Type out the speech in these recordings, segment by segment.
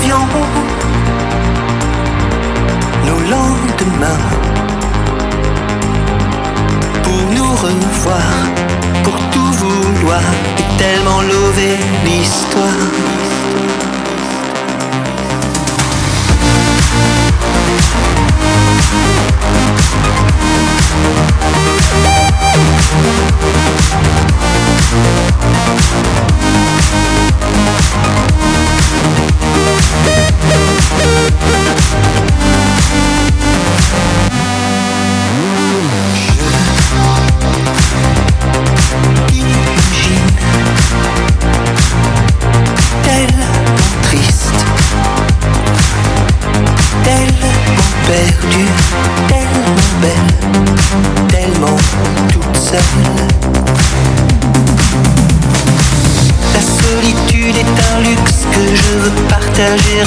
avions nos lendemains pour nous revoir, pour tout vouloir et tellement lever l'histoire. La solitude est un luxe que je veux partager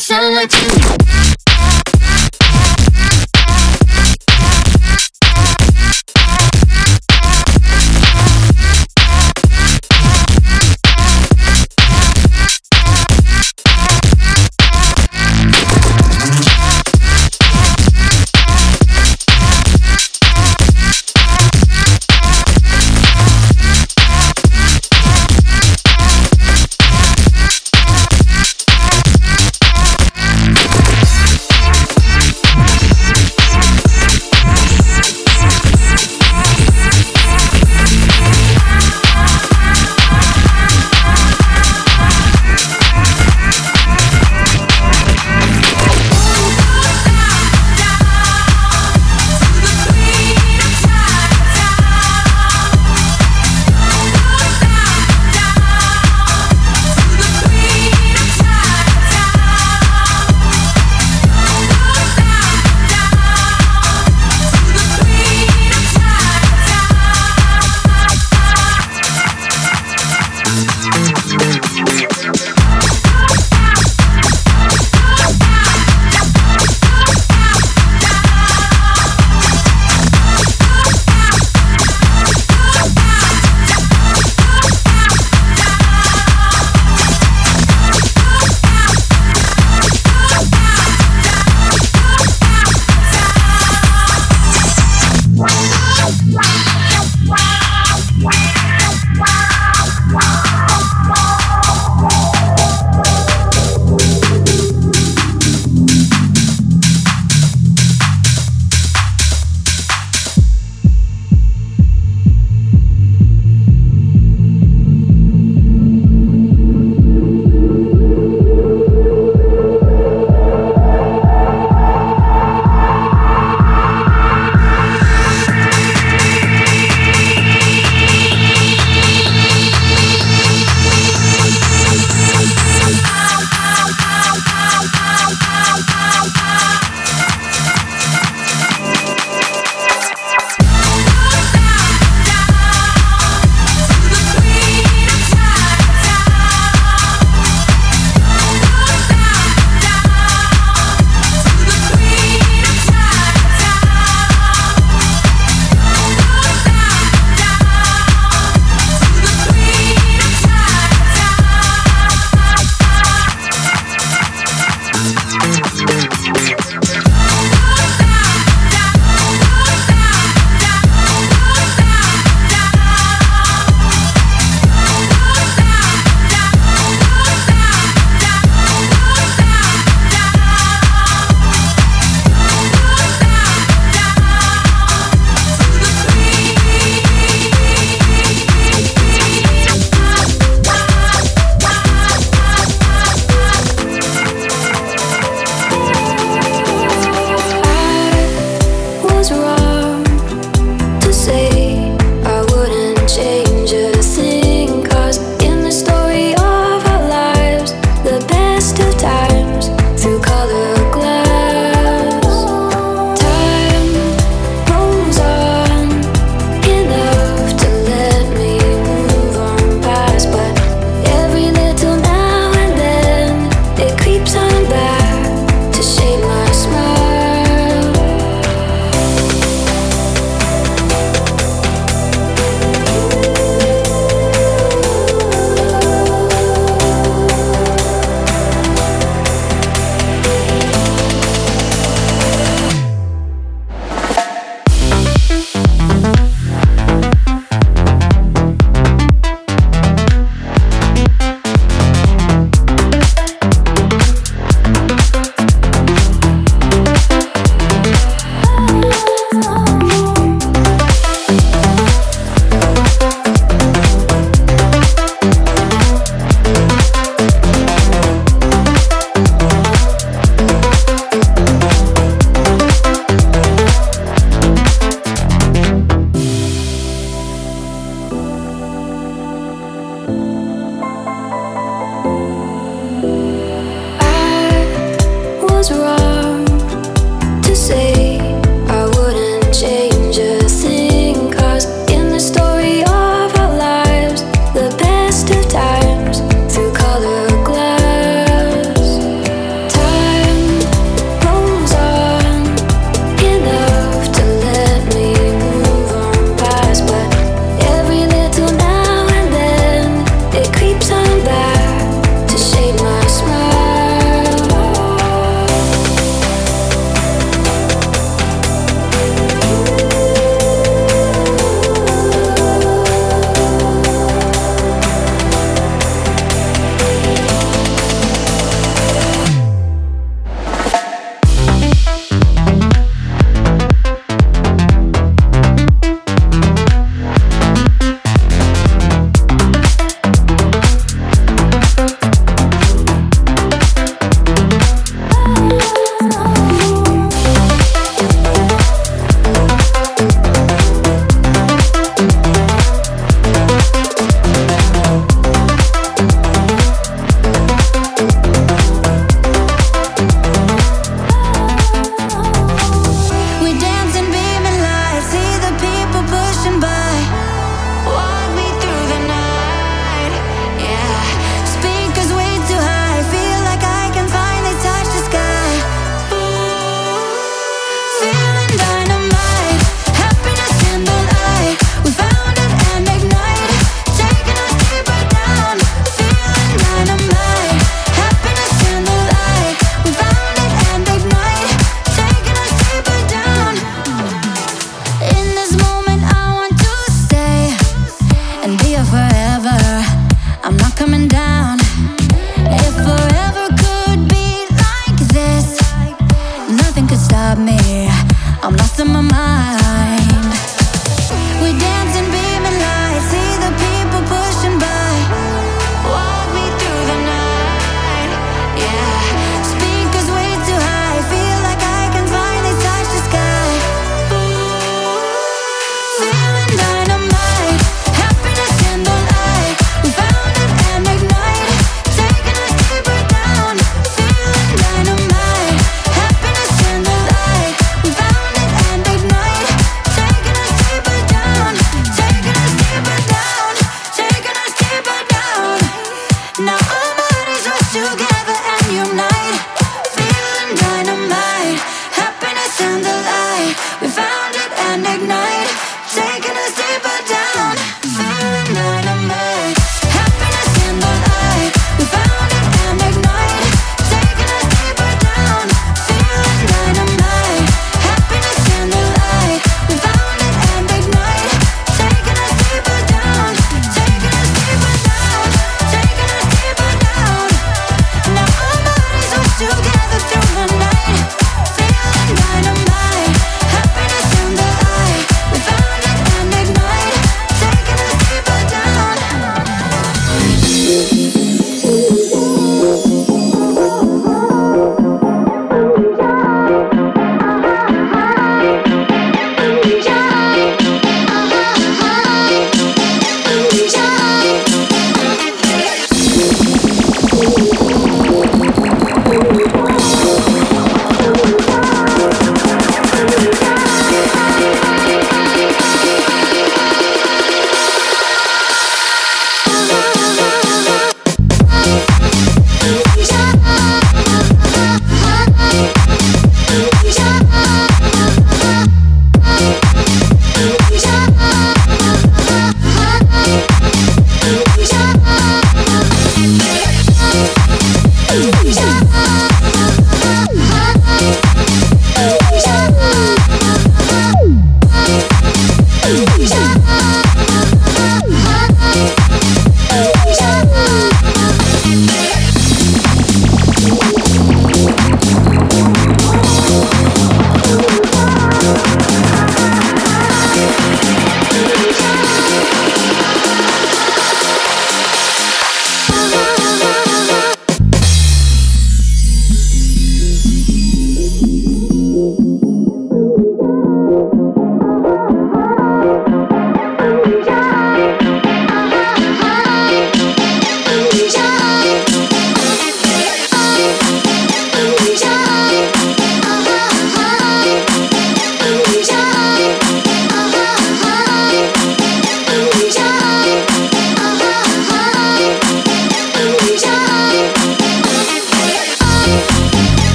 so what you.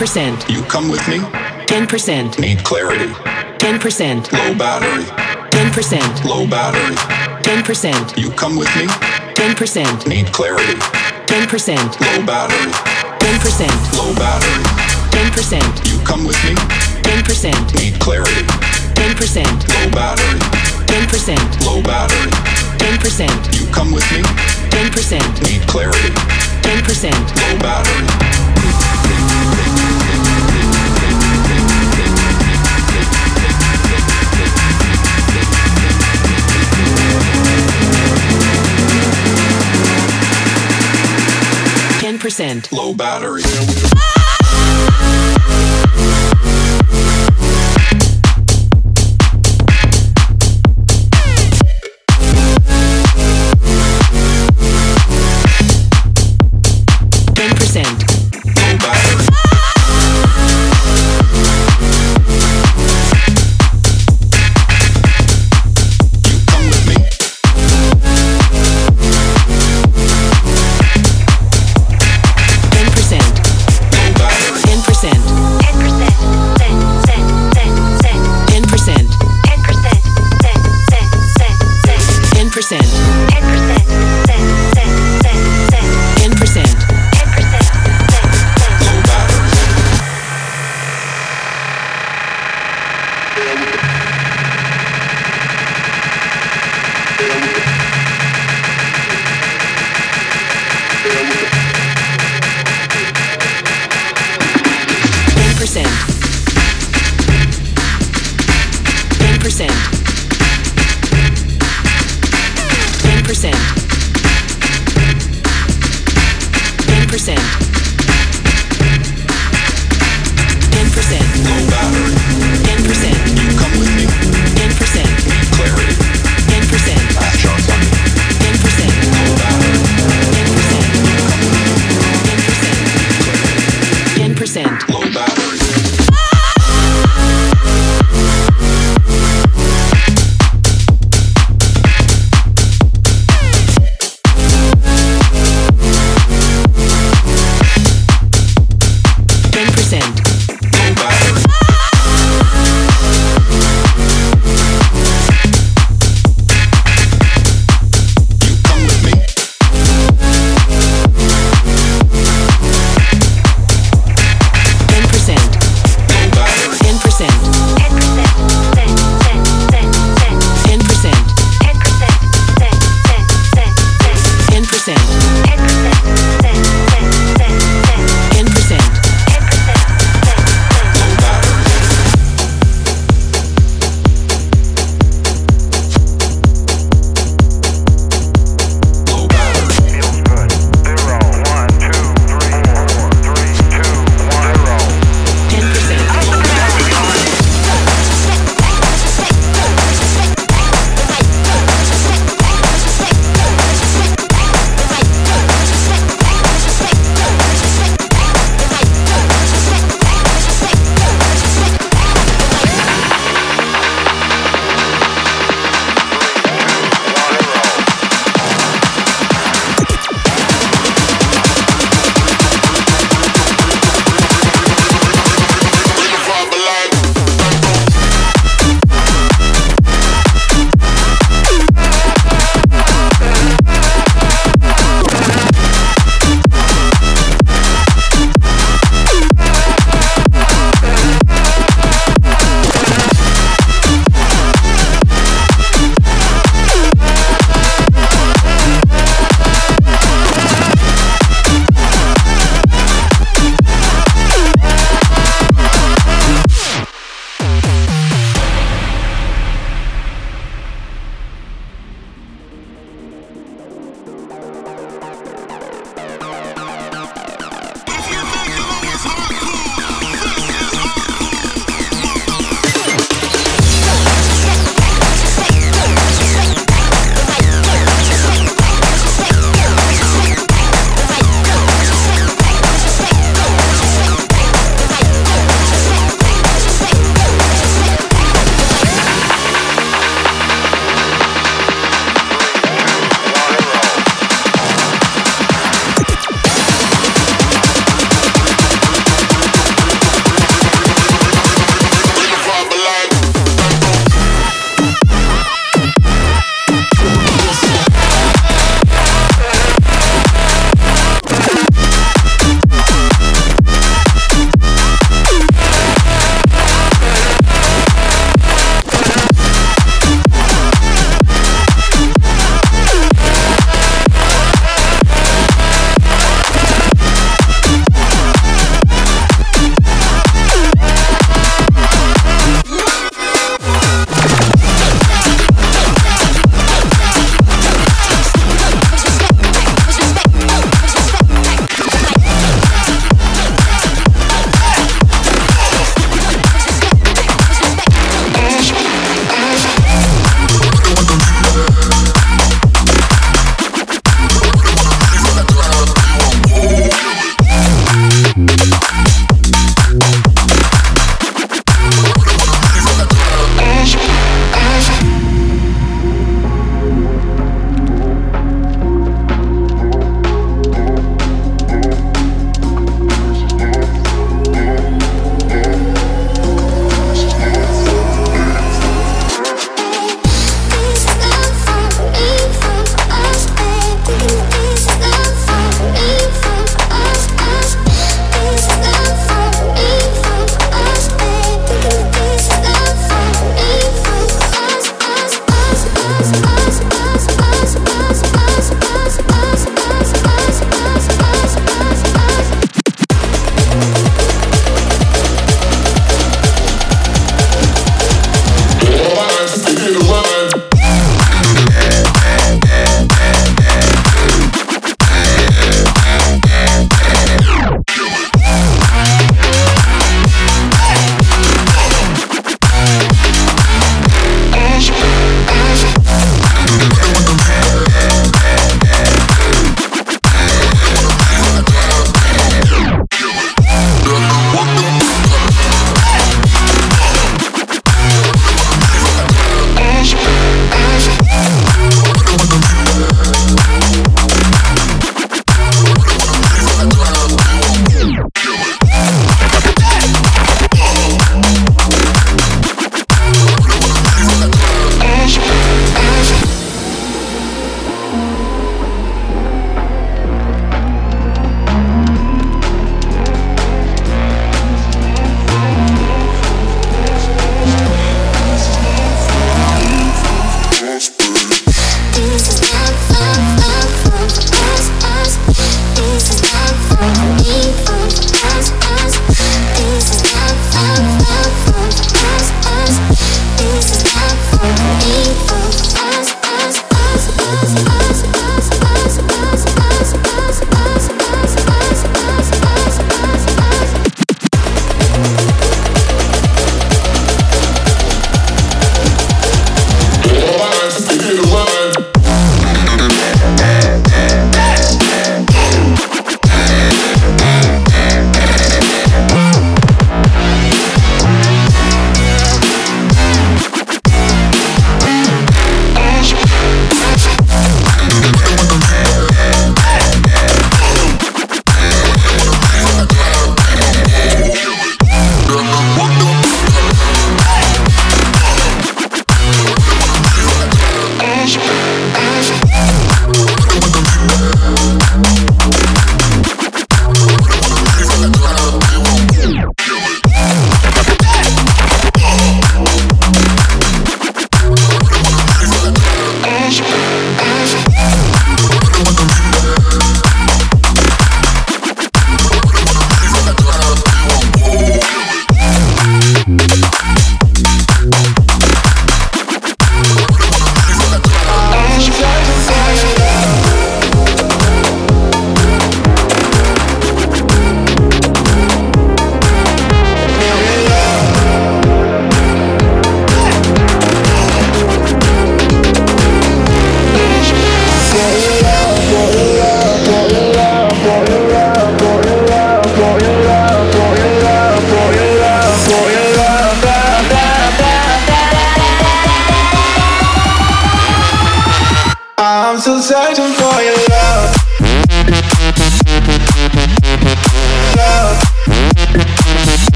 10%. You come with me? 10%. Need clarity? 10%. Low battery? 10%. Low battery? 10%. You come with me? 10%. Need clarity? 10%. Low battery? 10%. Low battery? 10%. You come with me? 10%. Need clarity? 10%. Low battery? 10%. Low battery? 10%. You come with me? 10%. Need clarity? 10%. Low battery? 10% low battery.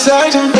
signs and